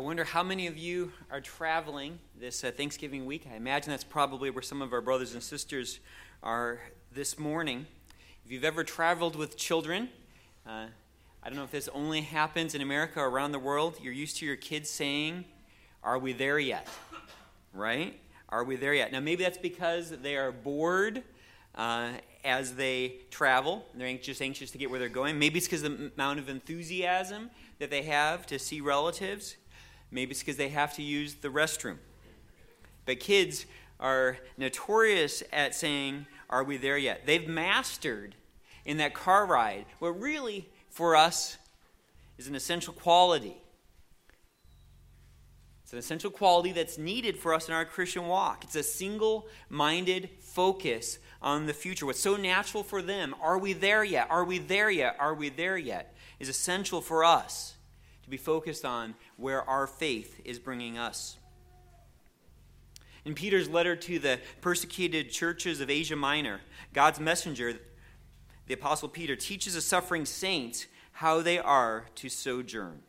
I wonder how many of you are traveling this uh, Thanksgiving week. I imagine that's probably where some of our brothers and sisters are this morning. If you've ever traveled with children, uh, I don't know if this only happens in America or around the world. You're used to your kids saying, Are we there yet? Right? Are we there yet? Now, maybe that's because they are bored uh, as they travel. They're just anxious to get where they're going. Maybe it's because of the amount of enthusiasm that they have to see relatives. Maybe it's because they have to use the restroom. But kids are notorious at saying, Are we there yet? They've mastered in that car ride what really, for us, is an essential quality. It's an essential quality that's needed for us in our Christian walk. It's a single minded focus on the future. What's so natural for them, are we there yet? Are we there yet? Are we there yet? Is essential for us be focused on where our faith is bringing us. In Peter's letter to the persecuted churches of Asia Minor, God's messenger, the Apostle Peter, teaches the suffering saints how they are to sojourn.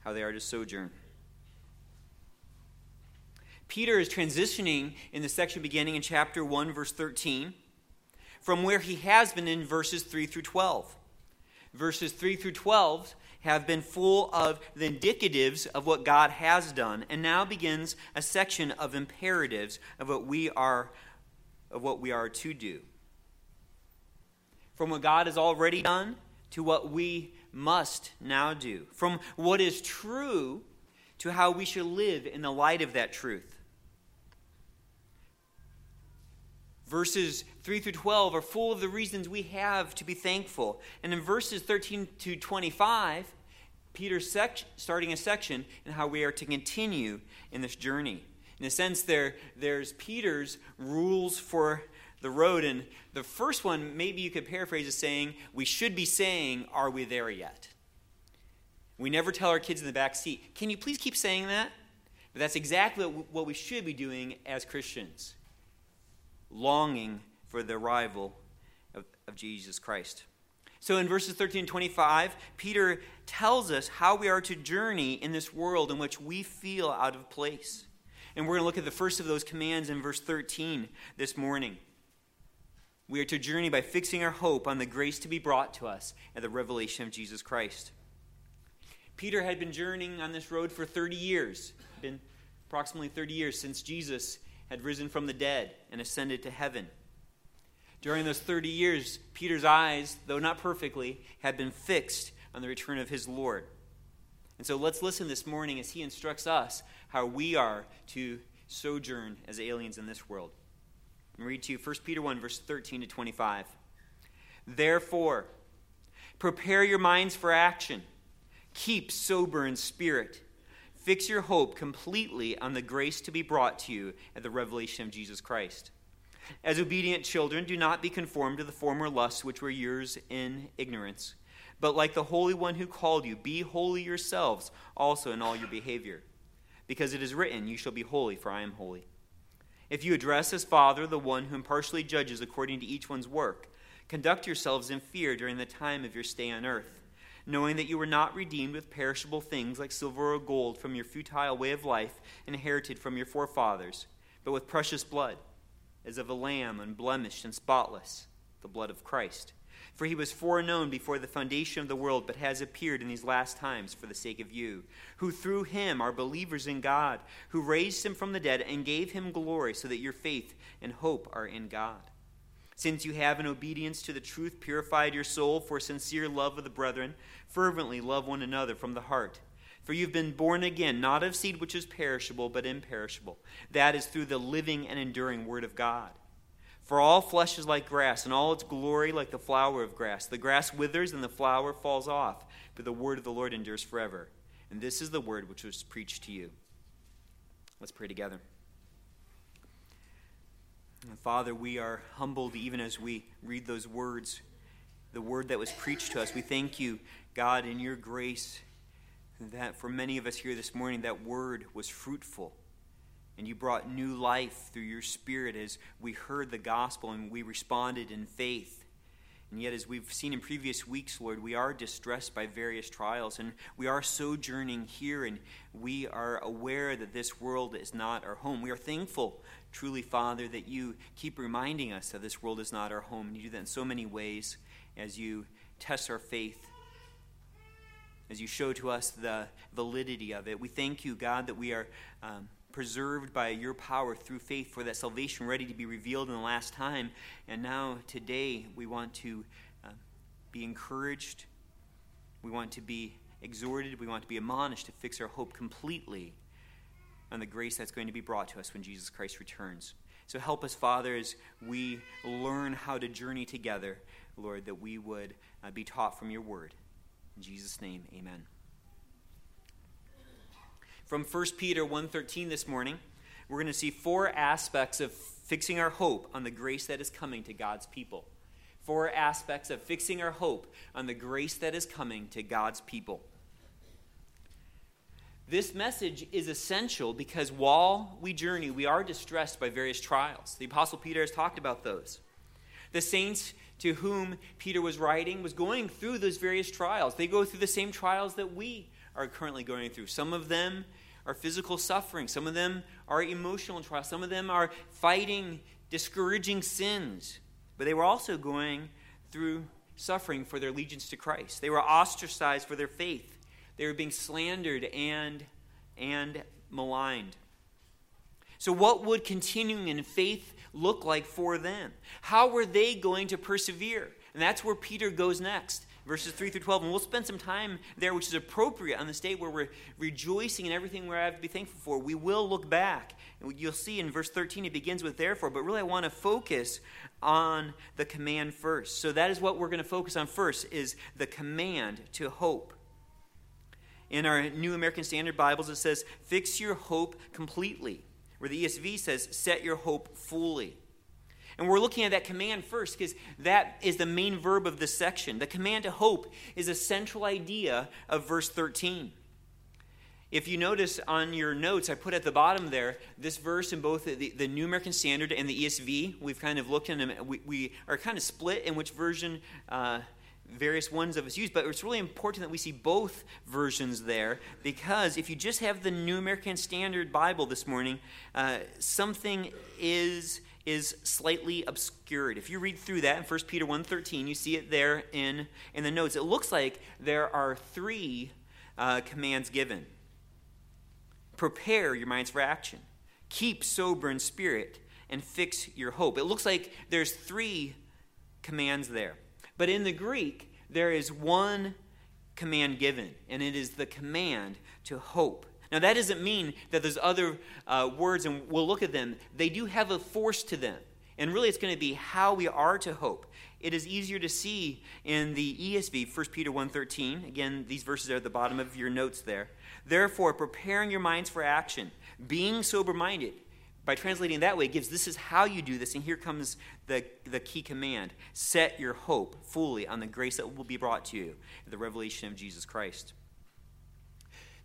How they are to sojourn. Peter is transitioning in the section beginning in chapter 1, verse 13, from where he has been in verses 3 through 12. Verses 3 through 12 have been full of the indicatives of what God has done, and now begins a section of imperatives of what we are of what we are to do. From what God has already done to what we must now do. From what is true to how we should live in the light of that truth. Verses 3 through 12 are full of the reasons we have to be thankful. And in verses 13 to 25, Peter's sec- starting a section in how we are to continue in this journey. In a sense, there, there's Peter's rules for the road. And the first one, maybe you could paraphrase as saying, we should be saying, Are we there yet? We never tell our kids in the back seat, Can you please keep saying that? But that's exactly what we should be doing as Christians longing for the arrival of, of Jesus Christ. So in verses 13 and 25, Peter tells us how we are to journey in this world in which we feel out of place. And we're going to look at the first of those commands in verse 13 this morning. We are to journey by fixing our hope on the grace to be brought to us at the revelation of Jesus Christ. Peter had been journeying on this road for 30 years, been approximately 30 years since Jesus had risen from the dead and ascended to heaven. During those 30 years, Peter's eyes, though not perfectly, had been fixed on the return of his Lord. And so let's listen this morning as he instructs us how we are to sojourn as aliens in this world. And read to you 1 Peter 1, verse 13 to 25. Therefore, prepare your minds for action. Keep sober in spirit Fix your hope completely on the grace to be brought to you at the revelation of Jesus Christ. As obedient children, do not be conformed to the former lusts which were yours in ignorance. But like the Holy One who called you, be holy yourselves also in all your behavior. Because it is written, You shall be holy, for I am holy. If you address as Father the one who impartially judges according to each one's work, conduct yourselves in fear during the time of your stay on earth knowing that you were not redeemed with perishable things like silver or gold from your futile way of life inherited from your forefathers, but with precious blood, as of a lamb unblemished and spotless, the blood of Christ. For he was foreknown before the foundation of the world, but has appeared in these last times for the sake of you, who through him are believers in God, who raised him from the dead and gave him glory, so that your faith and hope are in God. Since you have, in obedience to the truth, purified your soul for sincere love of the brethren, fervently love one another from the heart. For you've been born again, not of seed which is perishable, but imperishable. That is through the living and enduring Word of God. For all flesh is like grass, and all its glory like the flower of grass. The grass withers and the flower falls off, but the word of the Lord endures forever. And this is the word which was preached to you. Let's pray together. Father, we are humbled even as we read those words, the word that was preached to us. We thank you, God, in your grace, that for many of us here this morning, that word was fruitful. And you brought new life through your spirit as we heard the gospel and we responded in faith. And yet, as we've seen in previous weeks, Lord, we are distressed by various trials, and we are sojourning here, and we are aware that this world is not our home. We are thankful, truly, Father, that you keep reminding us that this world is not our home. And you do that in so many ways as you test our faith, as you show to us the validity of it. We thank you, God, that we are. Um, preserved by your power through faith for that salvation ready to be revealed in the last time. And now, today, we want to uh, be encouraged. We want to be exhorted. We want to be admonished to fix our hope completely on the grace that's going to be brought to us when Jesus Christ returns. So help us, Father, as we learn how to journey together, Lord, that we would uh, be taught from your word. In Jesus' name, amen from 1 Peter 1:13 this morning. We're going to see four aspects of fixing our hope on the grace that is coming to God's people. Four aspects of fixing our hope on the grace that is coming to God's people. This message is essential because while we journey, we are distressed by various trials. The Apostle Peter has talked about those. The saints to whom Peter was writing was going through those various trials. They go through the same trials that we are currently going through. Some of them are physical suffering, some of them are emotional trials, some of them are fighting discouraging sins. But they were also going through suffering for their allegiance to Christ. They were ostracized for their faith. They were being slandered and, and maligned. So, what would continuing in faith look like for them? How were they going to persevere? And that's where Peter goes next verses 3 through 12. And we'll spend some time there, which is appropriate on this day where we're rejoicing in everything we have to be thankful for. We will look back. And you'll see in verse 13 it begins with therefore, but really I want to focus on the command first. So that is what we're going to focus on first is the command to hope. In our New American Standard Bibles, it says, fix your hope completely. Where the ESV says, set your hope fully. And we're looking at that command first because that is the main verb of this section. The command to hope is a central idea of verse 13. If you notice on your notes, I put at the bottom there this verse in both the, the New American Standard and the ESV. We've kind of looked in them. We, we are kind of split in which version uh, various ones of us use, but it's really important that we see both versions there because if you just have the New American Standard Bible this morning, uh, something is is slightly obscured. If you read through that in 1 Peter 1.13, you see it there in, in the notes. It looks like there are three uh, commands given. Prepare your minds for action. Keep sober in spirit and fix your hope. It looks like there's three commands there. But in the Greek, there is one command given, and it is the command to hope. Now, that doesn't mean that there's other uh, words, and we'll look at them. They do have a force to them. And really, it's going to be how we are to hope. It is easier to see in the ESV, 1 Peter 1.13. Again, these verses are at the bottom of your notes there. Therefore, preparing your minds for action, being sober-minded. By translating that way, gives this is how you do this. And here comes the, the key command. Set your hope fully on the grace that will be brought to you, the revelation of Jesus Christ.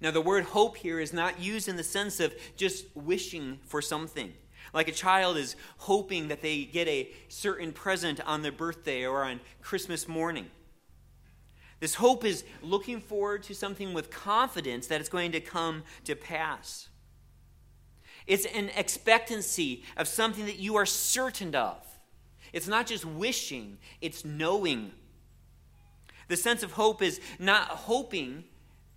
Now, the word hope here is not used in the sense of just wishing for something. Like a child is hoping that they get a certain present on their birthday or on Christmas morning. This hope is looking forward to something with confidence that it's going to come to pass. It's an expectancy of something that you are certain of. It's not just wishing, it's knowing. The sense of hope is not hoping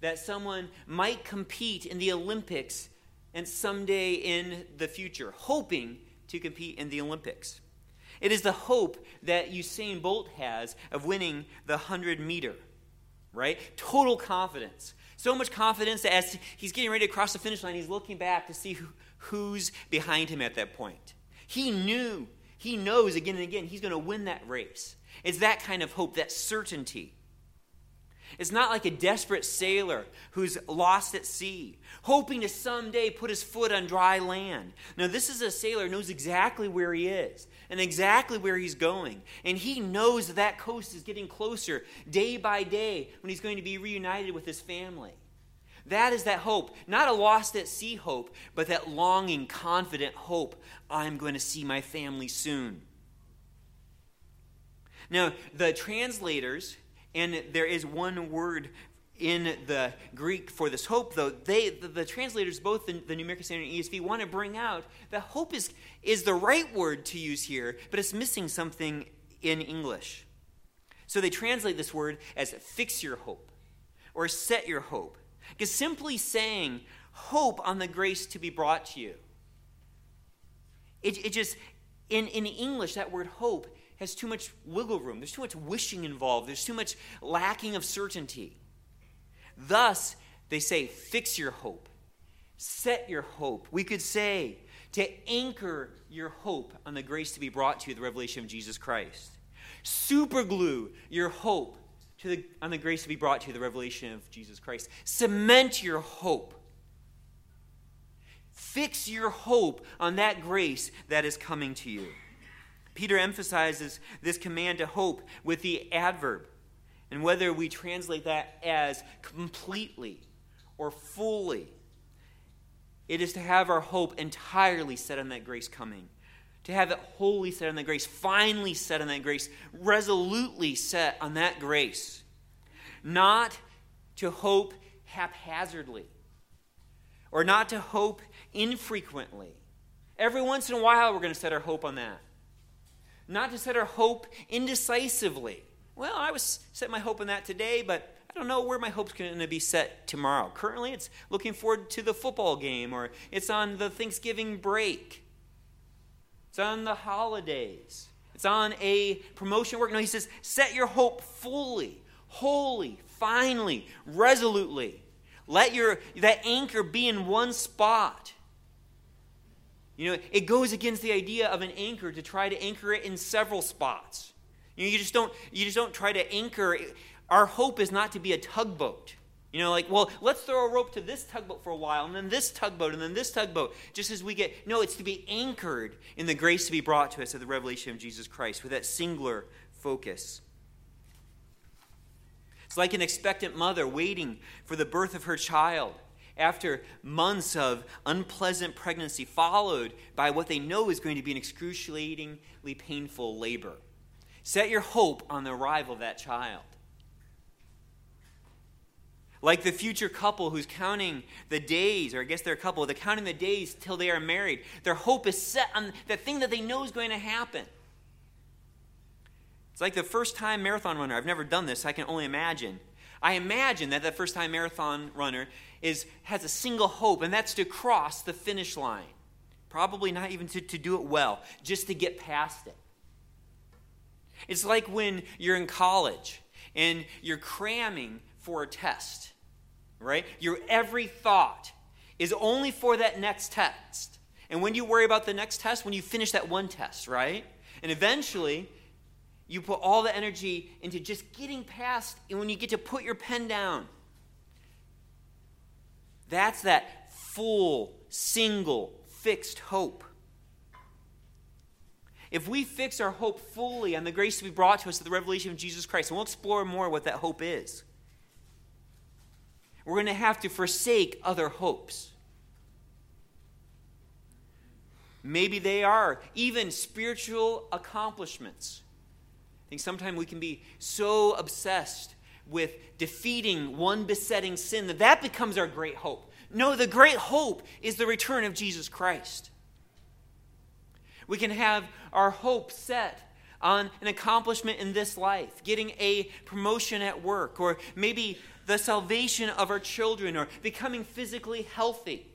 that someone might compete in the Olympics and someday in the future, hoping to compete in the Olympics. It is the hope that Usain Bolt has of winning the 100 meter, right? Total confidence. So much confidence that as he's getting ready to cross the finish line, he's looking back to see who, who's behind him at that point. He knew, he knows again and again, he's going to win that race. It's that kind of hope, that certainty. It's not like a desperate sailor who's lost at sea, hoping to someday put his foot on dry land. No, this is a sailor who knows exactly where he is and exactly where he's going. And he knows that, that coast is getting closer day by day when he's going to be reunited with his family. That is that hope, not a lost at sea hope, but that longing, confident hope I'm going to see my family soon. Now, the translators, and there is one word in the Greek for this hope, though, they, the, the translators, both the, the New American Standard and ESV, want to bring out that hope is, is the right word to use here, but it's missing something in English. So they translate this word as fix your hope or set your hope. Because simply saying hope on the grace to be brought to you, it, it just, in, in English, that word hope has too much wiggle room. There's too much wishing involved. There's too much lacking of certainty. Thus, they say, fix your hope, set your hope. We could say, to anchor your hope on the grace to be brought to you, the revelation of Jesus Christ. Superglue your hope to the, on the grace to be brought to you, the revelation of Jesus Christ. Cement your hope. Fix your hope on that grace that is coming to you. Peter emphasizes this command to hope with the adverb. And whether we translate that as completely or fully, it is to have our hope entirely set on that grace coming. To have it wholly set on that grace, finally set on that grace, resolutely set on that grace. Not to hope haphazardly or not to hope infrequently. Every once in a while, we're going to set our hope on that. Not to set our hope indecisively well, I was set my hope on that today, but I don't know where my hope's going to be set tomorrow. Currently, it's looking forward to the football game, or it's on the Thanksgiving break. It's on the holidays. It's on a promotion work. No, he says, set your hope fully, wholly, finally, resolutely. Let your that anchor be in one spot. You know, it goes against the idea of an anchor to try to anchor it in several spots. You, know, you just don't you just don't try to anchor. Our hope is not to be a tugboat. You know, like, well, let's throw a rope to this tugboat for a while, and then this tugboat, and then this tugboat, just as we get. No, it's to be anchored in the grace to be brought to us of the revelation of Jesus Christ with that singular focus. It's like an expectant mother waiting for the birth of her child after months of unpleasant pregnancy, followed by what they know is going to be an excruciatingly painful labor. Set your hope on the arrival of that child. Like the future couple who's counting the days, or I guess they're a couple, they're counting the days till they are married. Their hope is set on the thing that they know is going to happen. It's like the first time marathon runner. I've never done this, so I can only imagine. I imagine that the first time marathon runner is, has a single hope, and that's to cross the finish line. Probably not even to, to do it well, just to get past it. It's like when you're in college and you're cramming for a test, right? Your every thought is only for that next test. And when you worry about the next test, when you finish that one test, right? And eventually, you put all the energy into just getting past, and when you get to put your pen down, that's that full, single, fixed hope. If we fix our hope fully on the grace to be brought to us at the revelation of Jesus Christ, and we'll explore more what that hope is, we're going to have to forsake other hopes. Maybe they are even spiritual accomplishments. I think sometimes we can be so obsessed with defeating one besetting sin that that becomes our great hope. No, the great hope is the return of Jesus Christ. We can have our hope set on an accomplishment in this life, getting a promotion at work, or maybe the salvation of our children, or becoming physically healthy.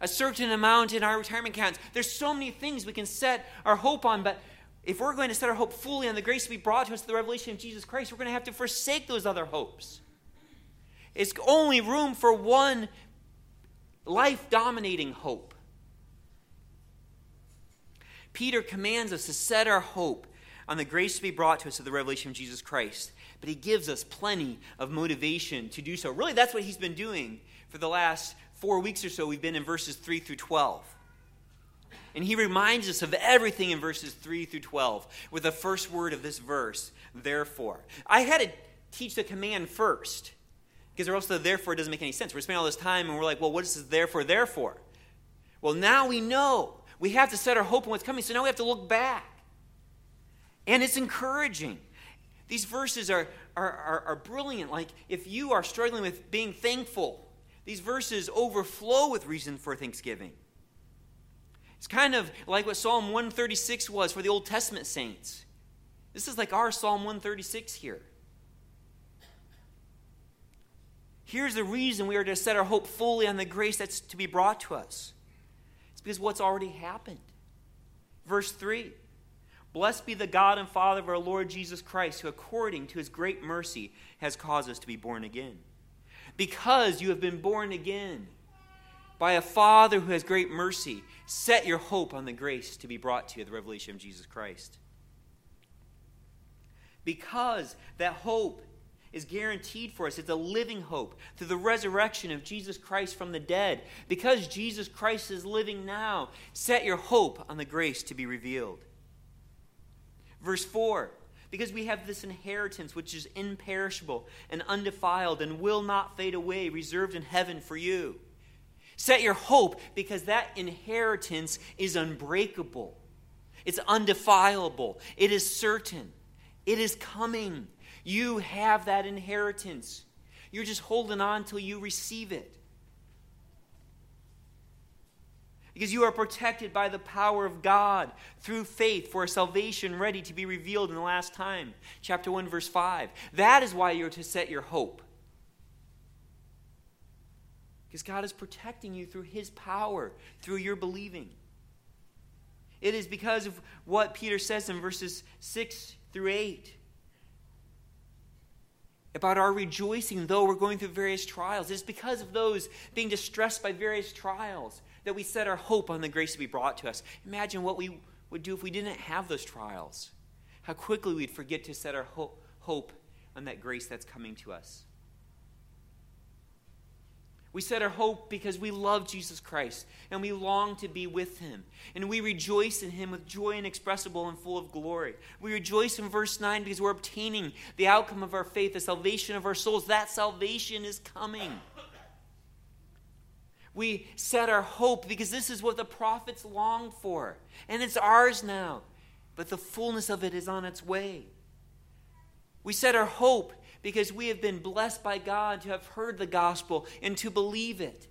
A certain amount in our retirement accounts. There's so many things we can set our hope on, but if we're going to set our hope fully on the grace to be brought to us, the revelation of Jesus Christ, we're going to have to forsake those other hopes. It's only room for one life dominating hope. Peter commands us to set our hope on the grace to be brought to us of the revelation of Jesus Christ. But he gives us plenty of motivation to do so. Really, that's what he's been doing for the last four weeks or so. We've been in verses 3 through 12. And he reminds us of everything in verses 3 through 12 with the first word of this verse, therefore. I had to teach the command first because or else the therefore doesn't make any sense. We're spending all this time and we're like, well, what is this therefore, therefore? Well, now we know we have to set our hope on what's coming, so now we have to look back. And it's encouraging. These verses are, are, are, are, brilliant. Like, if you are struggling with being thankful, these verses overflow with reason for thanksgiving. It's kind of like what Psalm 136 was for the Old Testament saints. This is like our Psalm 136 here. Here's the reason we are to set our hope fully on the grace that's to be brought to us. It's because what's already happened. Verse 3 Blessed be the God and Father of our Lord Jesus Christ, who according to his great mercy has caused us to be born again. Because you have been born again by a Father who has great mercy, set your hope on the grace to be brought to you, the revelation of Jesus Christ. Because that hope is guaranteed for us. It's a living hope through the resurrection of Jesus Christ from the dead. Because Jesus Christ is living now, set your hope on the grace to be revealed. Verse 4 Because we have this inheritance which is imperishable and undefiled and will not fade away, reserved in heaven for you. Set your hope because that inheritance is unbreakable, it's undefilable, it is certain, it is coming. You have that inheritance. You're just holding on till you receive it. Because you are protected by the power of God through faith for a salvation ready to be revealed in the last time. Chapter 1, verse 5. That is why you're to set your hope. Because God is protecting you through His power, through your believing. It is because of what Peter says in verses 6 through 8 about our rejoicing, though we're going through various trials. It's because of those being distressed by various trials that we set our hope on the grace to be brought to us. Imagine what we would do if we didn't have those trials. How quickly we'd forget to set our ho- hope on that grace that's coming to us. We set our hope because we love Jesus Christ and we long to be with him. And we rejoice in him with joy inexpressible and full of glory. We rejoice in verse 9 because we're obtaining the outcome of our faith, the salvation of our souls. That salvation is coming. We set our hope because this is what the prophets longed for. And it's ours now. But the fullness of it is on its way. We set our hope because we have been blessed by God to have heard the gospel and to believe it.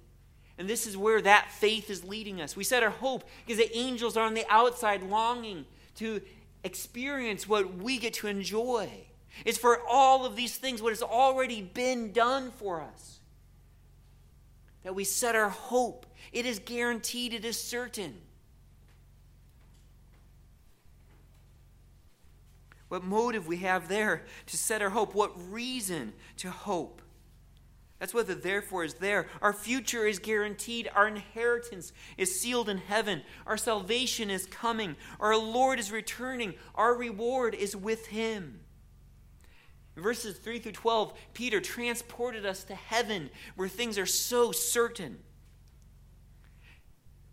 And this is where that faith is leading us. We set our hope because the angels are on the outside longing to experience what we get to enjoy. It's for all of these things, what has already been done for us. That we set our hope. It is guaranteed, it is certain. what motive we have there to set our hope, what reason to hope. That's what the therefore is there. Our future is guaranteed. Our inheritance is sealed in heaven. Our salvation is coming. Our Lord is returning. Our reward is with Him. Verses 3 through 12, Peter transported us to heaven where things are so certain.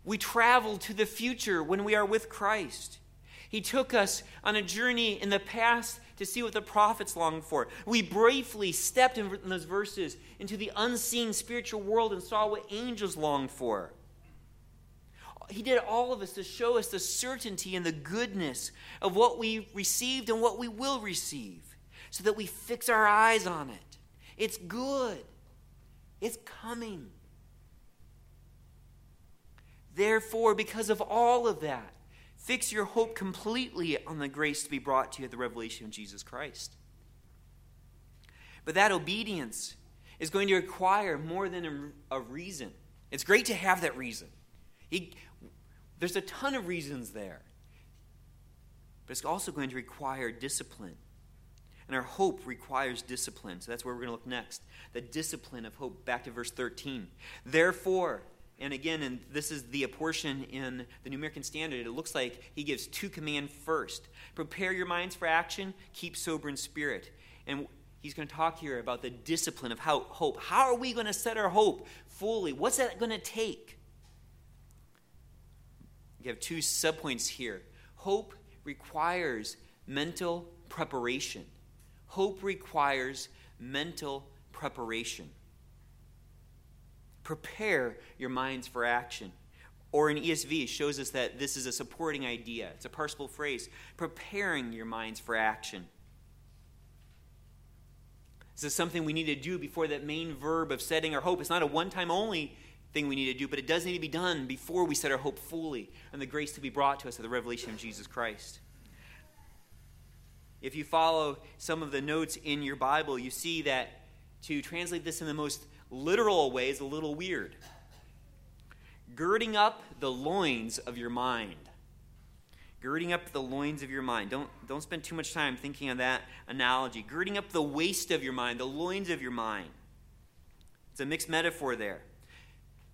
We travel to the future when we are with Christ. He took us on a journey in the past to see what the prophets longed for. We briefly stepped in those verses into the unseen spiritual world and saw what angels longed for. He did all of this to show us the certainty and the goodness of what we received and what we will receive so that we fix our eyes on it. It's good, it's coming. Therefore, because of all of that, Fix your hope completely on the grace to be brought to you at the revelation of Jesus Christ. But that obedience is going to require more than a, reason. It's great to have that reason. He, there's a ton of reasons there. But it's also going to require discipline. And our hope requires discipline. So that's where we're going to look next. The discipline of hope. Back to verse 13. Therefore, and again, and this is the portion in the New American Standard, it looks like he gives two commands first prepare your minds for action, keep sober in spirit. And he's going to talk here about the discipline of how hope. How are we going to set our hope fully? What's that going to take? You have two subpoints here. Hope requires mental preparation. Hope requires mental preparation prepare your minds for action. Or in ESV, shows us that this is a supporting idea. It's a parsable phrase, preparing your minds for action. This is something we need to do before that main verb of setting our hope. It's not a one time only thing we need to do, but it does need to be done before we set our hope fully on the grace to be brought to us of the revelation of Jesus Christ. If you follow some of the notes in your Bible, you see that to translate this in the most literal way is a little weird. Girding up the loins of your mind. Girding up the loins of your mind. Don't, don't spend too much time thinking on that analogy. Girding up the waist of your mind, the loins of your mind. It's a mixed metaphor there.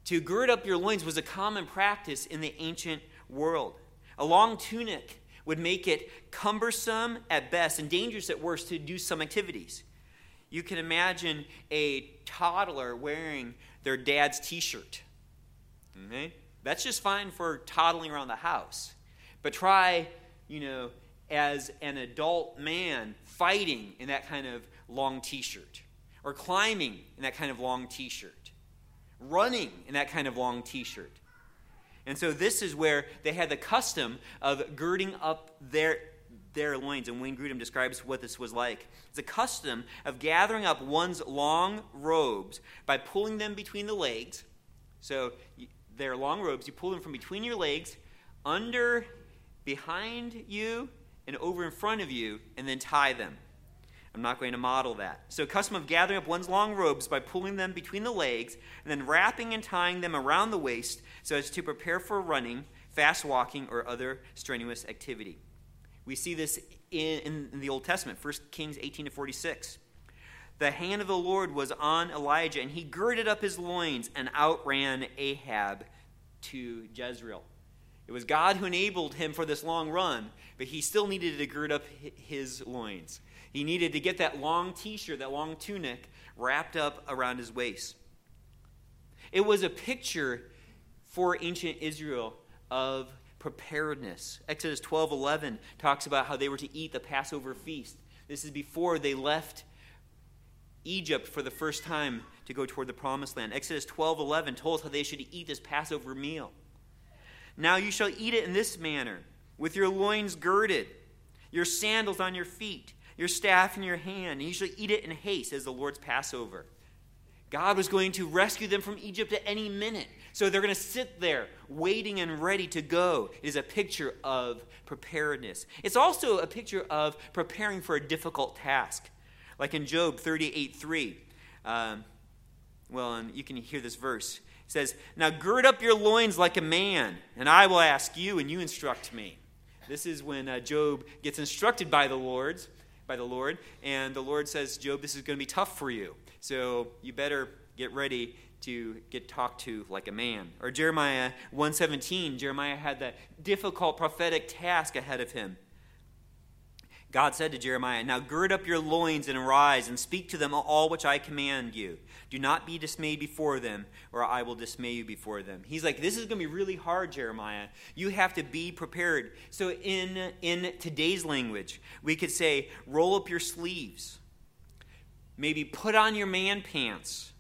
To gird up your loins was a common practice in the ancient world. A long tunic would make it cumbersome at best and dangerous at worst to do some activities. You can imagine a toddler wearing their dad's t shirt. Okay? That's just fine for toddling around the house. But try, you know, as an adult man fighting in that kind of long t shirt, or climbing in that kind of long t shirt running in that kind of long t shirt. And so this is where they had the custom of girding up their, their loins. And Wayne Grudem describes what this was like. It's a custom of gathering up one's long robes by pulling them between the legs. So they're long robes. You pull them from between your legs, under, behind you, and over in front of you, and then tie them. I'm not going to model that. So, custom of gathering up one's long robes by pulling them between the legs and then wrapping and tying them around the waist so as to prepare for running, fast walking, or other strenuous activity. We see this in, in the Old Testament, 1 Kings 18 to 46. The hand of the Lord was on Elijah, and he girded up his loins and outran Ahab to Jezreel. It was God who enabled him for this long run, but he still needed to gird up his loins. He needed to get that long t shirt, that long tunic, wrapped up around his waist. It was a picture for ancient Israel of preparedness. Exodus 12 11 talks about how they were to eat the Passover feast. This is before they left Egypt for the first time to go toward the promised land. Exodus 12 11 told us how they should eat this Passover meal. Now you shall eat it in this manner, with your loins girded, your sandals on your feet your staff in your hand, and you shall eat it in haste as the Lord's Passover. God was going to rescue them from Egypt at any minute. So they're going to sit there waiting and ready to go. It is a picture of preparedness. It's also a picture of preparing for a difficult task. Like in Job 38 3. Um, well, and you can hear this verse. It says, Now gird up your loins like a man, and I will ask you, and you instruct me. This is when uh, Job gets instructed by the Lord's by the Lord, and the Lord says, Job, this is going to be tough for you. So you better get ready to get talked to like a man. Or Jeremiah 117, Jeremiah had that difficult prophetic task ahead of him. God said to Jeremiah, Now gird up your loins and arise and speak to them all which I command you. Do not be dismayed before them, or I will dismay you before them. He's like, This is going to be really hard, Jeremiah. You have to be prepared. So, in, in today's language, we could say, Roll up your sleeves. Maybe put on your man pants.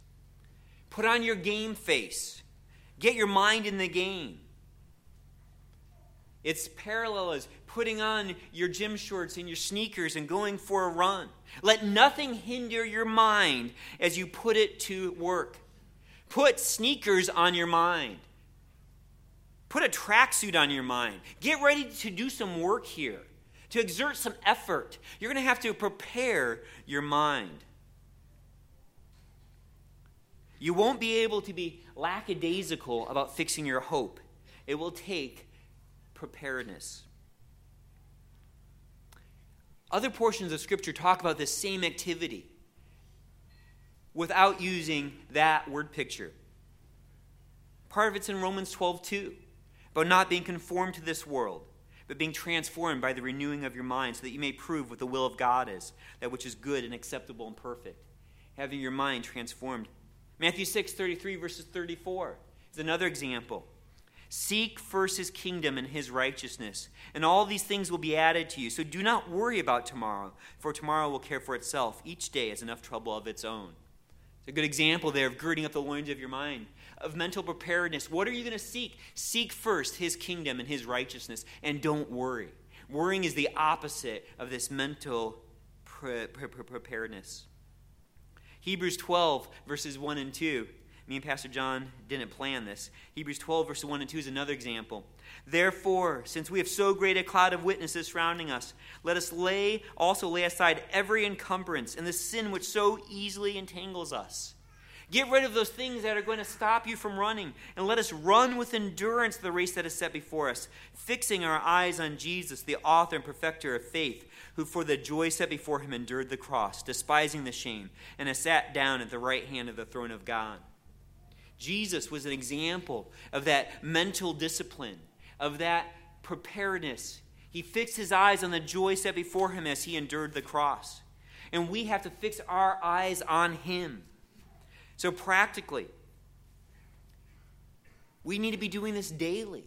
Put on your game face. Get your mind in the game. It's parallel as putting on your gym shorts and your sneakers and going for a run. Let nothing hinder your mind as you put it to work. Put sneakers on your mind. Put a tracksuit on your mind. Get ready to do some work here, to exert some effort. You're going to have to prepare your mind. You won't be able to be lackadaisical about fixing your hope. It will take preparedness. Other portions of Scripture talk about this same activity without using that word picture. Part of it's in Romans 12 2, about not being conformed to this world, but being transformed by the renewing of your mind, so that you may prove what the will of God is, that which is good and acceptable and perfect. Having your mind transformed. Matthew 6 33 verses 34 is another example. Seek first his kingdom and his righteousness, and all these things will be added to you. So do not worry about tomorrow, for tomorrow will care for itself. Each day has enough trouble of its own. It's a good example there of girding up the loins of your mind, of mental preparedness. What are you going to seek? Seek first his kingdom and his righteousness, and don't worry. Worrying is the opposite of this mental pre- pre- preparedness. Hebrews 12, verses 1 and 2. Me and Pastor John didn't plan this. Hebrews 12, verses 1 and 2 is another example. Therefore, since we have so great a cloud of witnesses surrounding us, let us lay also lay aside every encumbrance and the sin which so easily entangles us. Get rid of those things that are going to stop you from running, and let us run with endurance the race that is set before us, fixing our eyes on Jesus, the author and perfecter of faith, who for the joy set before him endured the cross, despising the shame, and has sat down at the right hand of the throne of God. Jesus was an example of that mental discipline, of that preparedness. He fixed his eyes on the joy set before him as he endured the cross. And we have to fix our eyes on him. So, practically, we need to be doing this daily.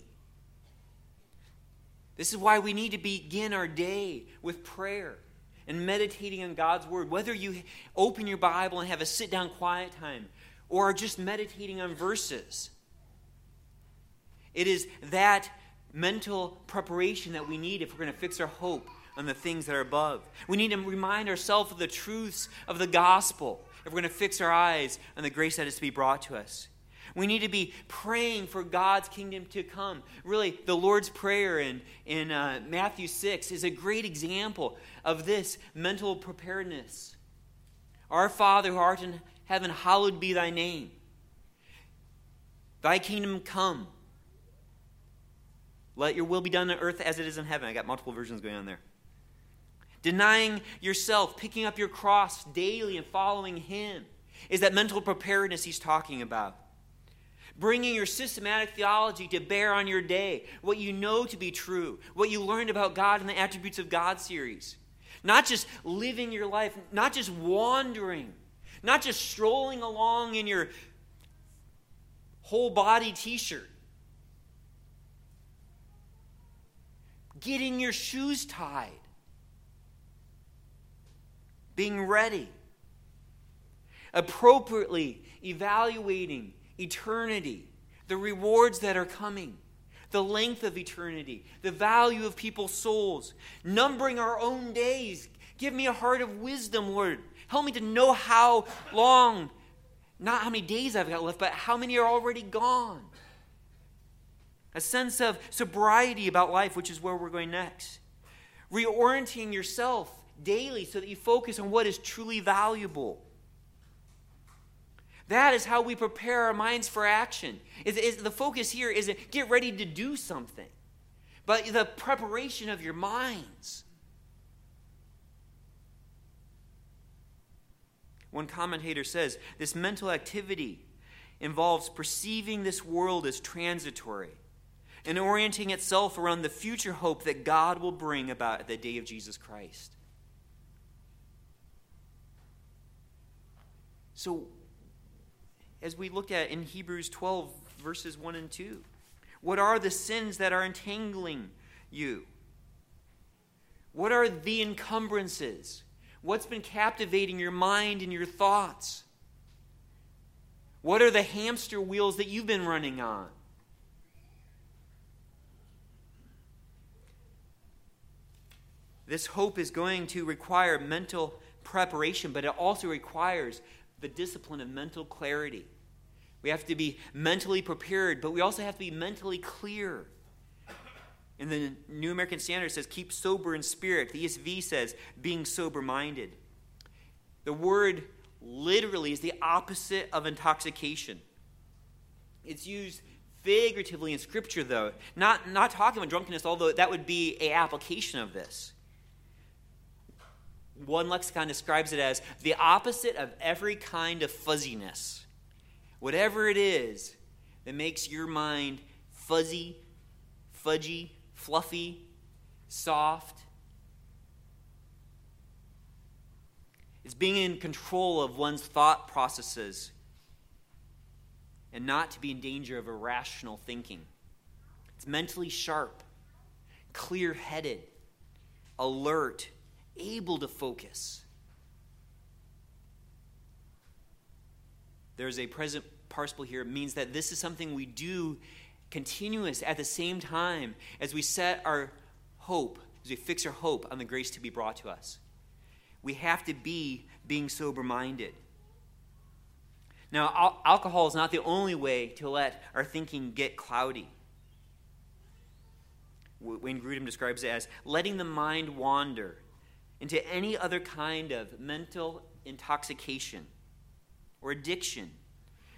This is why we need to begin our day with prayer and meditating on God's Word. Whether you open your Bible and have a sit down quiet time or are just meditating on verses, it is that mental preparation that we need if we're going to fix our hope on the things that are above. We need to remind ourselves of the truths of the gospel if we're going to fix our eyes on the grace that is to be brought to us. We need to be praying for God's kingdom to come. Really, the Lord's Prayer in, in uh, Matthew 6 is a great example of this mental preparedness. Our Father who art in heaven, hallowed be thy name. Thy kingdom come. Let your will be done on earth as it is in heaven. I got multiple versions going on there. Denying yourself, picking up your cross daily and following Him is that mental preparedness He's talking about. Bringing your systematic theology to bear on your day, what you know to be true, what you learned about God in the Attributes of God series. Not just living your life, not just wandering, not just strolling along in your whole body t shirt. Getting your shoes tied being ready, appropriately evaluating eternity, the rewards that are coming, the length of eternity, the value of people's souls, numbering our own days. Give me a heart of wisdom, Lord. Help me to know how long, not how many days I've got left, but how many are already gone. A sense of sobriety about life, which is where we're going next. Reorienting yourself daily so that you focus on what is truly valuable. That is how we prepare our minds for action. Is, the focus here isn't get ready to do something, but the preparation of your minds. One commentator says this mental activity involves perceiving this world as transitory and orienting itself around the future hope that God will bring about at the day of Jesus Christ. So, as we look at in Hebrews 12, verses 1 and 2, what are the sins that are entangling you? What are the encumbrances? What's been captivating your mind and your thoughts? What are the hamster wheels that you've been running on? This hope is going to require mental preparation, but it also requires the discipline of mental clarity. We have to be mentally prepared, but we also have to be mentally clear. And the New American Standard says, keep sober in spirit. The ESV says, being sober minded. The word literally is the opposite of intoxication. It's used figuratively in Scripture, though. Not, not talking about drunkenness, although that would be a application of this. One lexicon describes it as the opposite of every kind of fuzziness. Whatever it is that makes your mind fuzzy, fudgy, fluffy, soft. It's being in control of one's thought processes and not to be in danger of irrational thinking. It's mentally sharp, clear headed, alert, able to focus. there's a present participle here, It means that this is something we do continuous at the same time as we set our hope, as we fix our hope on the grace to be brought to us. We have to be being sober minded. Now, al- alcohol is not the only way to let our thinking get cloudy. Wayne Grudem describes it as letting the mind wander into any other kind of mental intoxication or addiction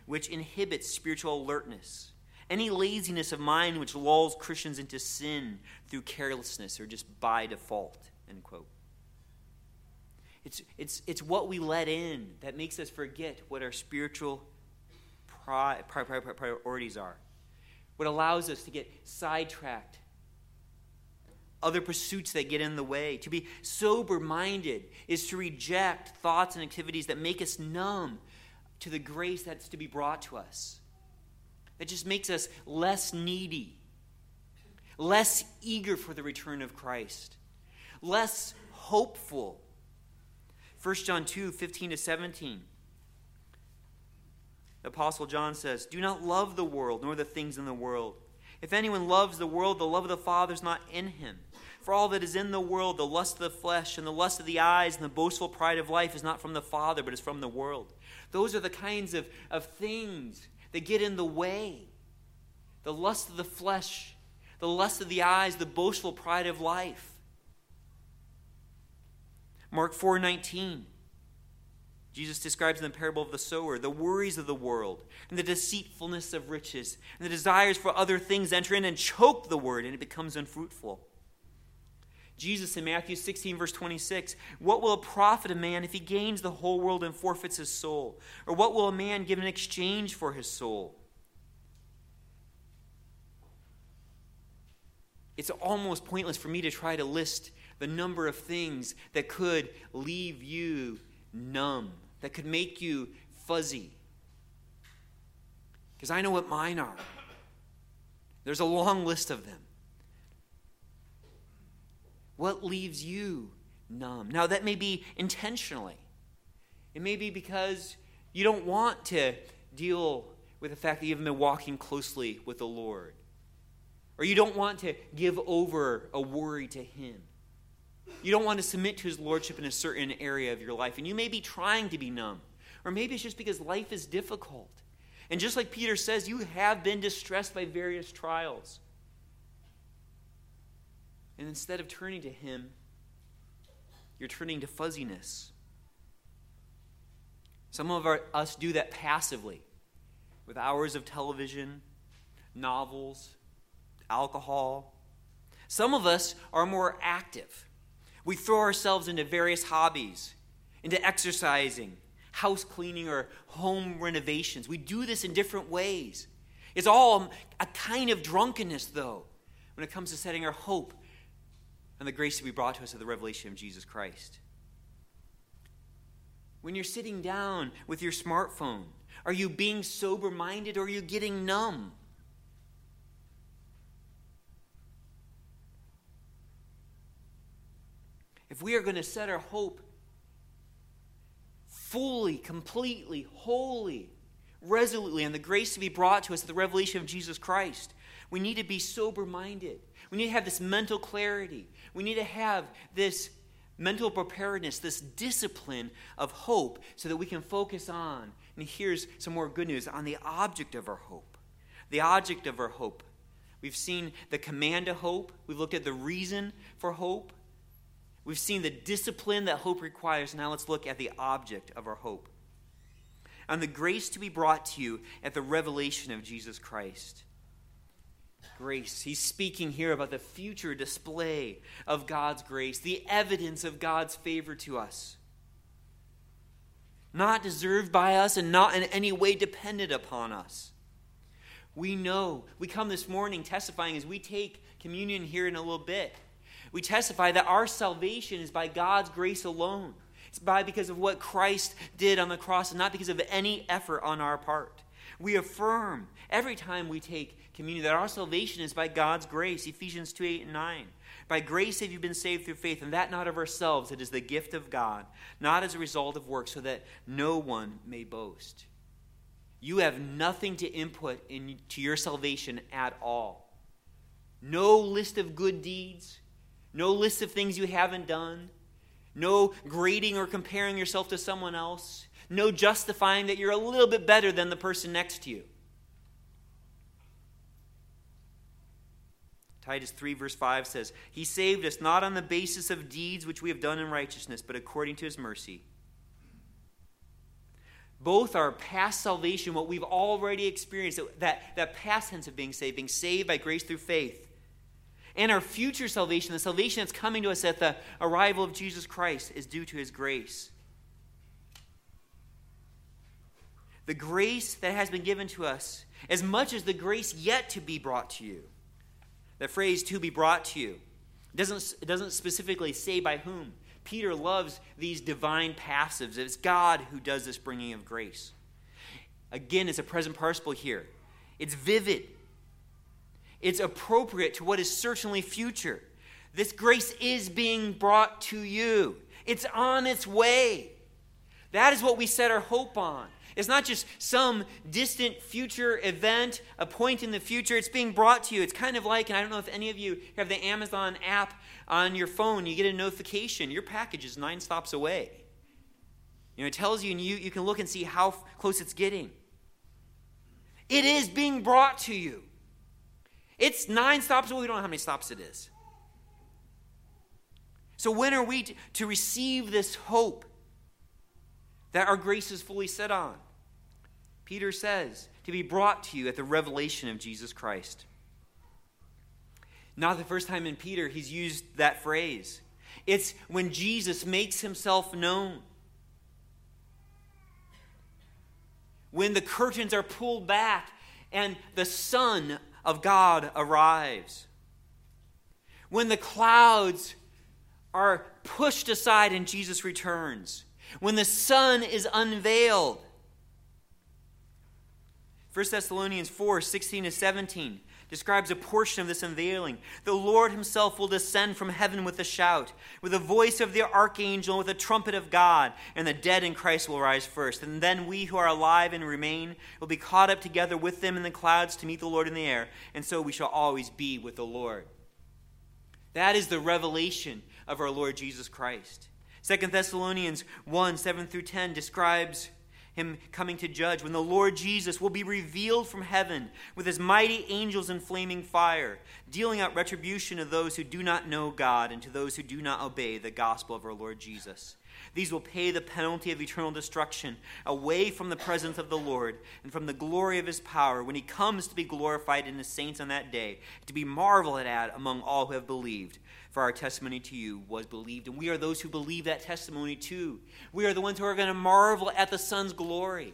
which inhibits spiritual alertness, any laziness of mind which lulls Christians into sin through carelessness or just by default. End quote. It's, it's, it's what we let in that makes us forget what our spiritual pri- pri- pri- priorities are. What allows us to get sidetracked. Other pursuits that get in the way. To be sober minded is to reject thoughts and activities that make us numb to the grace that's to be brought to us. That just makes us less needy, less eager for the return of Christ, less hopeful 1 John 2 15 to 17. The Apostle John says, Do not love the world, nor the things in the world. If anyone loves the world, the love of the Father is not in him. For all that is in the world, the lust of the flesh, and the lust of the eyes, and the boastful pride of life, is not from the Father, but is from the world. Those are the kinds of, of things that get in the way. The lust of the flesh, the lust of the eyes, the boastful pride of life. Mark 4:19. Jesus describes in the parable of the sower the worries of the world and the deceitfulness of riches and the desires for other things enter in and choke the word and it becomes unfruitful. Jesus in Matthew 16, verse 26 What will it profit a man if he gains the whole world and forfeits his soul? Or what will a man give in exchange for his soul? It's almost pointless for me to try to list the number of things that could leave you numb, that could make you fuzzy. Because I know what mine are. There's a long list of them. What leaves you numb? Now, that may be intentionally. It may be because you don't want to deal with the fact that you haven't been walking closely with the Lord. Or you don't want to give over a worry to Him. You don't want to submit to his lordship in a certain area of your life. And you may be trying to be numb. Or maybe it's just because life is difficult. And just like Peter says, you have been distressed by various trials. And instead of turning to him, you're turning to fuzziness. Some of our, us do that passively with hours of television, novels, alcohol. Some of us are more active we throw ourselves into various hobbies, into exercising, house cleaning, or home renovations. We do this in different ways. It's all a kind of drunkenness, though, when it comes to setting our hope on the grace to be brought to us of the revelation of Jesus Christ. When you're sitting down with your smartphone, are you being sober minded or are you getting numb? if we are going to set our hope fully, completely, wholly, resolutely on the grace to be brought to us at the revelation of Jesus Christ, we need to be sober minded. We need to have this mental clarity. We need to have this mental preparedness, this discipline of hope, so that we can focus on, and here's some more good news, on the object of our hope. The object of our hope. We've seen the command to hope, we've looked at the reason for hope. We've seen the discipline that hope requires. Now let's look at the object of our hope. And the grace to be brought to you at the revelation of Jesus Christ. Grace. He's speaking here about the future display of God's grace, the evidence of God's favor to us. Not deserved by us and not in any way dependent upon us. We know, we come this morning testifying as we take communion here in a little bit we testify that our salvation is by God's grace alone. It's by because of what Christ did on the cross and not because of any effort on our part. We affirm every time we take communion that our salvation is by God's grace. Ephesians 2 8 and 9. By grace have you been saved through faith, and that not of ourselves. It is the gift of God, not as a result of works, so that no one may boast. you have nothing to input into your salvation at all. No list of good deeds, no list of things you haven't done, no grading or comparing yourself to someone else, no justifying that you're a little bit better than the person next to you. Titus 3, verse 5 says, He saved us not on the basis of deeds which we have done in righteousness, but according to His mercy both our past salvation, what we've already experienced, that, that past tense of being saved, being saved by grace through faith, and our future salvation, the salvation that's coming to us at the arrival of Jesus Christ, is due to his grace. The grace that has been given to us, as much as the grace yet to be brought to you. That phrase, to be brought to you, doesn't, it doesn't specifically say by whom. Peter loves these divine passives. It's God who does this bringing of grace. Again, it's a present participle here. It's vivid. It's appropriate to what is certainly future. This grace is being brought to you. It's on its way. That is what we set our hope on. It's not just some distant future event, a point in the future. It's being brought to you. It's kind of like, and I don't know if any of you have the Amazon app on your phone, you get a notification. Your package is nine stops away. You know, it tells you, and you, you can look and see how close it's getting. It is being brought to you. It's nine stops away. We don't know how many stops it is. So, when are we to, to receive this hope? That our grace is fully set on. Peter says, to be brought to you at the revelation of Jesus Christ. Not the first time in Peter he's used that phrase. It's when Jesus makes himself known. When the curtains are pulled back and the Son of God arrives. When the clouds are pushed aside and Jesus returns when the sun is unveiled. 1 Thessalonians 4 16 to 17 describes a portion of this unveiling. The Lord himself will descend from heaven with a shout, with the voice of the archangel, and with the trumpet of God, and the dead in Christ will rise first. And then we who are alive and remain will be caught up together with them in the clouds to meet the Lord in the air, and so we shall always be with the Lord. That is the revelation of our Lord Jesus Christ. Second Thessalonians 1 7 through 10 describes him coming to judge when the Lord Jesus will be revealed from heaven with his mighty angels in flaming fire, dealing out retribution to those who do not know God and to those who do not obey the gospel of our Lord Jesus. These will pay the penalty of eternal destruction away from the presence of the Lord and from the glory of his power when he comes to be glorified in his saints on that day, to be marveled at among all who have believed for our testimony to you was believed. And we are those who believe that testimony too. We are the ones who are going to marvel at the Son's glory.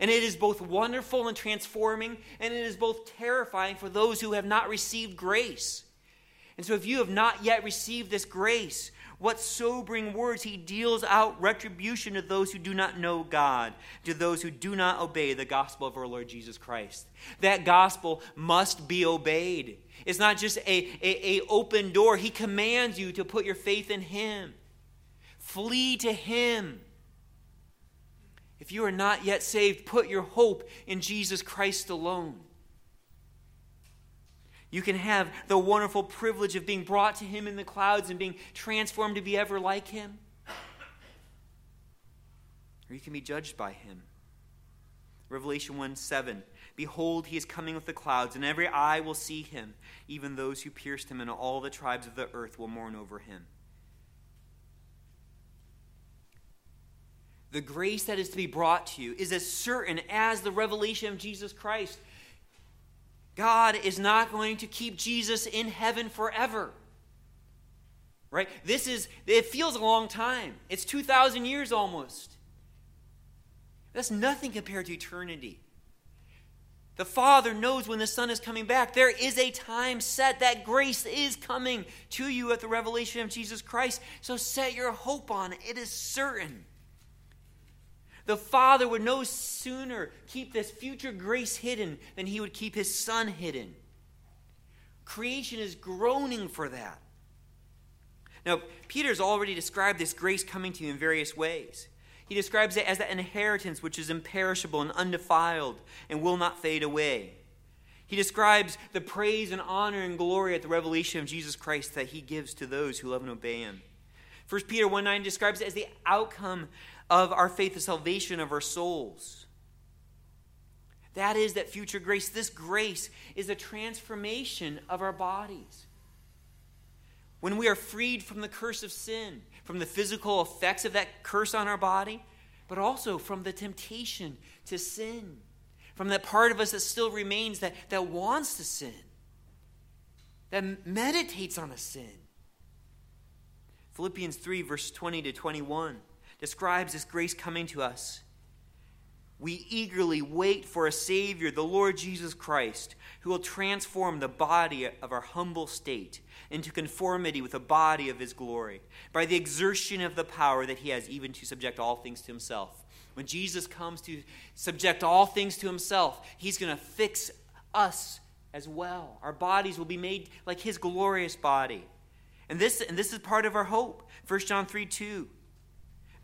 And it is both wonderful and transforming, and it is both terrifying for those who have not received grace. And so, if you have not yet received this grace, what sobering words he deals out retribution to those who do not know God, to those who do not obey the gospel of our Lord Jesus Christ. That gospel must be obeyed. It's not just a, a, a open door. He commands you to put your faith in Him. Flee to Him. If you are not yet saved, put your hope in Jesus Christ alone. You can have the wonderful privilege of being brought to Him in the clouds and being transformed to be ever like Him. Or you can be judged by Him. Revelation 1 7 Behold, he is coming with the clouds, and every eye will see him, even those who pierced him, and all the tribes of the earth will mourn over him. The grace that is to be brought to you is as certain as the revelation of Jesus Christ. God is not going to keep Jesus in heaven forever. Right? This is, it feels a long time. It's 2,000 years almost. That's nothing compared to eternity. The Father knows when the Son is coming back. There is a time set that grace is coming to you at the revelation of Jesus Christ. So set your hope on it. It is certain. The Father would no sooner keep this future grace hidden than he would keep his Son hidden. Creation is groaning for that. Now, Peter's already described this grace coming to you in various ways. He describes it as that inheritance which is imperishable and undefiled and will not fade away. He describes the praise and honor and glory at the revelation of Jesus Christ that he gives to those who love and obey him. 1 Peter 1 9 describes it as the outcome of our faith, the salvation of our souls. That is that future grace. This grace is a transformation of our bodies. When we are freed from the curse of sin, from the physical effects of that curse on our body, but also from the temptation to sin, from that part of us that still remains that, that wants to sin, that meditates on a sin. Philippians 3, verse 20 to 21, describes this grace coming to us we eagerly wait for a Savior, the Lord Jesus Christ, who will transform the body of our humble state into conformity with the body of His glory by the exertion of the power that He has even to subject all things to Himself. When Jesus comes to subject all things to Himself, He's going to fix us as well. Our bodies will be made like His glorious body. And this, and this is part of our hope. 1 John 3 2.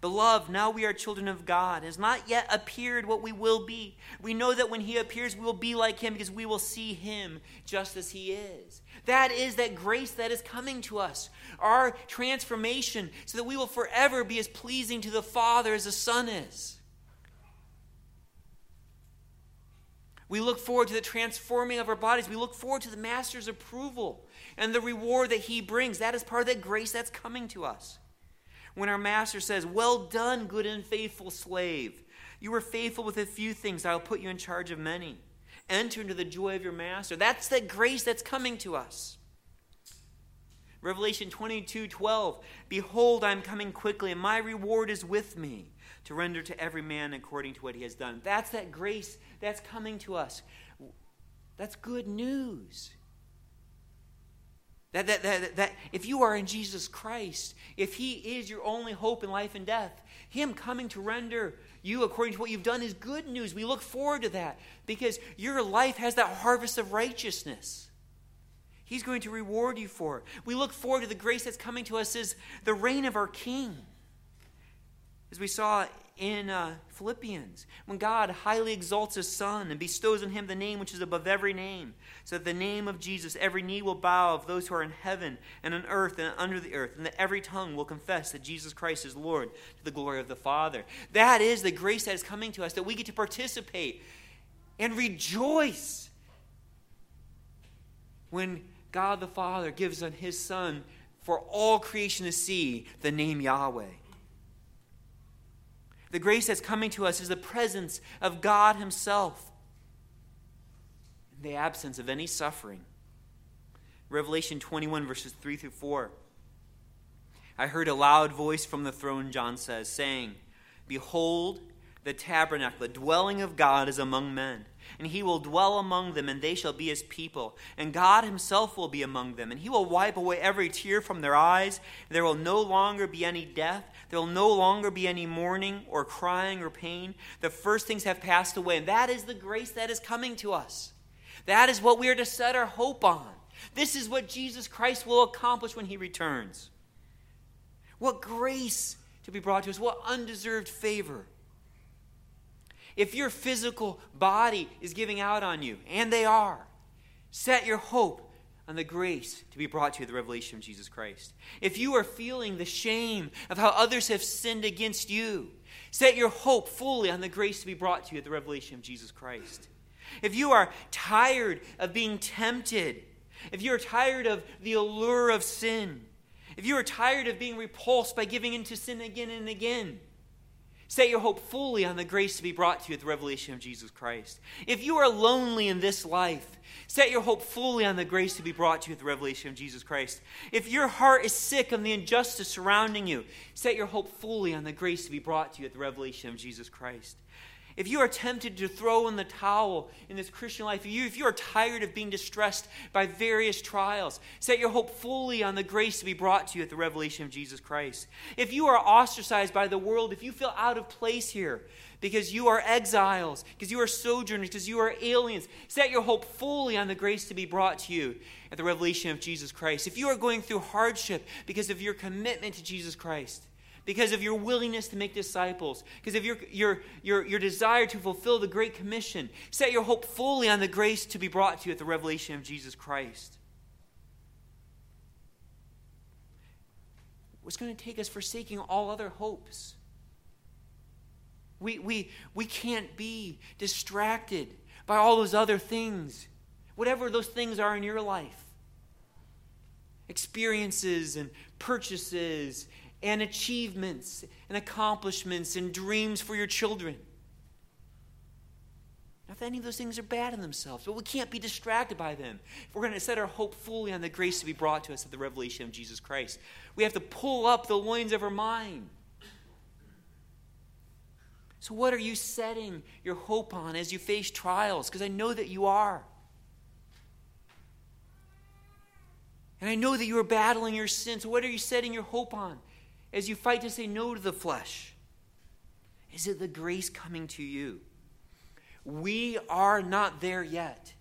Beloved, now we are children of God. It has not yet appeared what we will be. We know that when He appears, we will be like Him because we will see Him just as He is. That is that grace that is coming to us, our transformation, so that we will forever be as pleasing to the Father as the Son is. We look forward to the transforming of our bodies. We look forward to the Master's approval and the reward that He brings. That is part of that grace that's coming to us when our master says, Well done, good and faithful slave. You were faithful with a few things, I will put you in charge of many. Enter into the joy of your master. That's the grace that's coming to us. Revelation 22 12. Behold, I am coming quickly, and my reward is with me to render to every man according to what he has done. That's that grace that's coming to us. That's good news. That, that, that, that if you are in Jesus Christ, if He is your only hope in life and death, Him coming to render you according to what you've done is good news. We look forward to that because your life has that harvest of righteousness. He's going to reward you for it. We look forward to the grace that's coming to us as the reign of our King. As we saw in uh, Philippians, when God highly exalts his Son and bestows on him the name which is above every name, so that the name of Jesus every knee will bow of those who are in heaven and on earth and under the earth, and that every tongue will confess that Jesus Christ is Lord to the glory of the Father. That is the grace that is coming to us, that we get to participate and rejoice when God the Father gives on his Son for all creation to see the name Yahweh. The grace that's coming to us is the presence of God Himself the absence of any suffering. Revelation 21, verses 3 through 4. I heard a loud voice from the throne, John says, saying, Behold, the tabernacle, the dwelling of God is among men. And he will dwell among them, and they shall be his people. And God himself will be among them. And he will wipe away every tear from their eyes. There will no longer be any death. There will no longer be any mourning or crying or pain. The first things have passed away. And that is the grace that is coming to us. That is what we are to set our hope on. This is what Jesus Christ will accomplish when he returns. What grace to be brought to us, what undeserved favor. If your physical body is giving out on you, and they are, set your hope on the grace to be brought to you, the revelation of Jesus Christ. If you are feeling the shame of how others have sinned against you, set your hope fully on the grace to be brought to you, at the revelation of Jesus Christ. If you are tired of being tempted, if you are tired of the allure of sin, if you are tired of being repulsed by giving into sin again and again, Set your hope fully on the grace to be brought to you at the revelation of Jesus Christ. If you are lonely in this life, set your hope fully on the grace to be brought to you at the revelation of Jesus Christ. If your heart is sick of the injustice surrounding you, set your hope fully on the grace to be brought to you at the revelation of Jesus Christ. If you are tempted to throw in the towel in this Christian life, if you, if you are tired of being distressed by various trials, set your hope fully on the grace to be brought to you at the revelation of Jesus Christ. If you are ostracized by the world, if you feel out of place here because you are exiles, because you are sojourners, because you are aliens, set your hope fully on the grace to be brought to you at the revelation of Jesus Christ. If you are going through hardship because of your commitment to Jesus Christ, because of your willingness to make disciples, because of your, your, your, your desire to fulfill the Great Commission. Set your hope fully on the grace to be brought to you at the revelation of Jesus Christ. What's going to take us forsaking all other hopes? We, we, we can't be distracted by all those other things, whatever those things are in your life experiences and purchases and achievements and accomplishments and dreams for your children. Not that any of those things are bad in themselves, but we can't be distracted by them. If we're going to set our hope fully on the grace to be brought to us at the revelation of Jesus Christ, we have to pull up the loins of our mind. So, what are you setting your hope on as you face trials? Because I know that you are. And I know that you are battling your sin. So, what are you setting your hope on as you fight to say no to the flesh? Is it the grace coming to you? We are not there yet.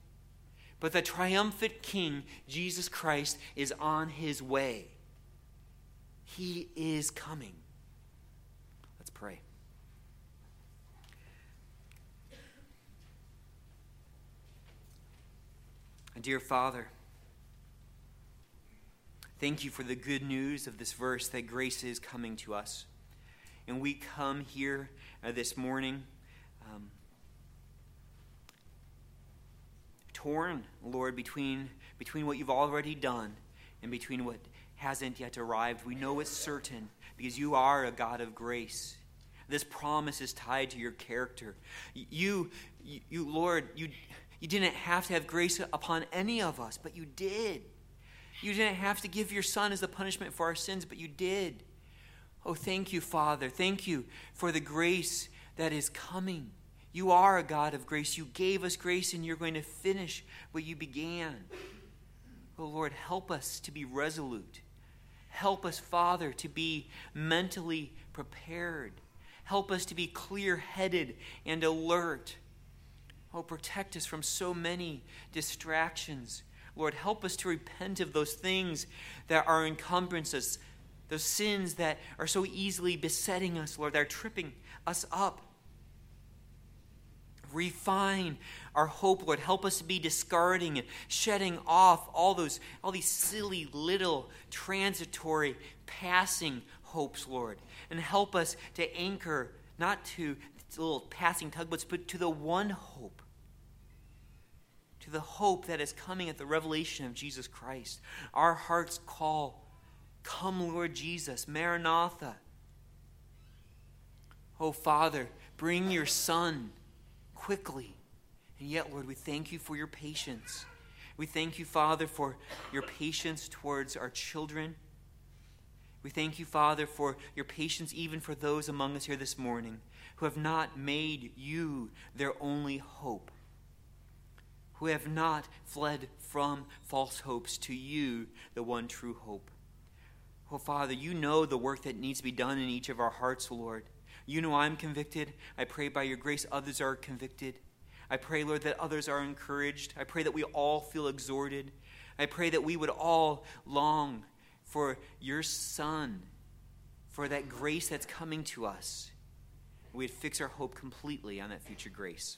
But the triumphant King, Jesus Christ, is on his way. He is coming. Let's pray. Dear Father, Thank you for the good news of this verse that grace is coming to us. And we come here uh, this morning um, torn, Lord, between, between what you've already done and between what hasn't yet arrived. We know it's certain because you are a God of grace. This promise is tied to your character. You, you, you Lord, you, you didn't have to have grace upon any of us, but you did. You didn't have to give your son as the punishment for our sins, but you did. Oh, thank you, Father. Thank you for the grace that is coming. You are a God of grace. You gave us grace, and you're going to finish what you began. Oh, Lord, help us to be resolute. Help us, Father, to be mentally prepared. Help us to be clear headed and alert. Oh, protect us from so many distractions Lord, help us to repent of those things that are encumbrances, those sins that are so easily besetting us, Lord, that are tripping us up. Refine our hope, Lord. Help us to be discarding and shedding off all those, all these silly little transitory passing hopes, Lord. And help us to anchor not to little passing tugboats, but to the one hope to the hope that is coming at the revelation of Jesus Christ. Our hearts call, Come, Lord Jesus, Maranatha. Oh, Father, bring your Son quickly. And yet, Lord, we thank you for your patience. We thank you, Father, for your patience towards our children. We thank you, Father, for your patience even for those among us here this morning who have not made you their only hope who have not fled from false hopes to you, the one true hope. Oh, Father, you know the work that needs to be done in each of our hearts, Lord. You know I'm convicted. I pray by your grace others are convicted. I pray, Lord, that others are encouraged. I pray that we all feel exhorted. I pray that we would all long for your Son, for that grace that's coming to us. We'd fix our hope completely on that future grace.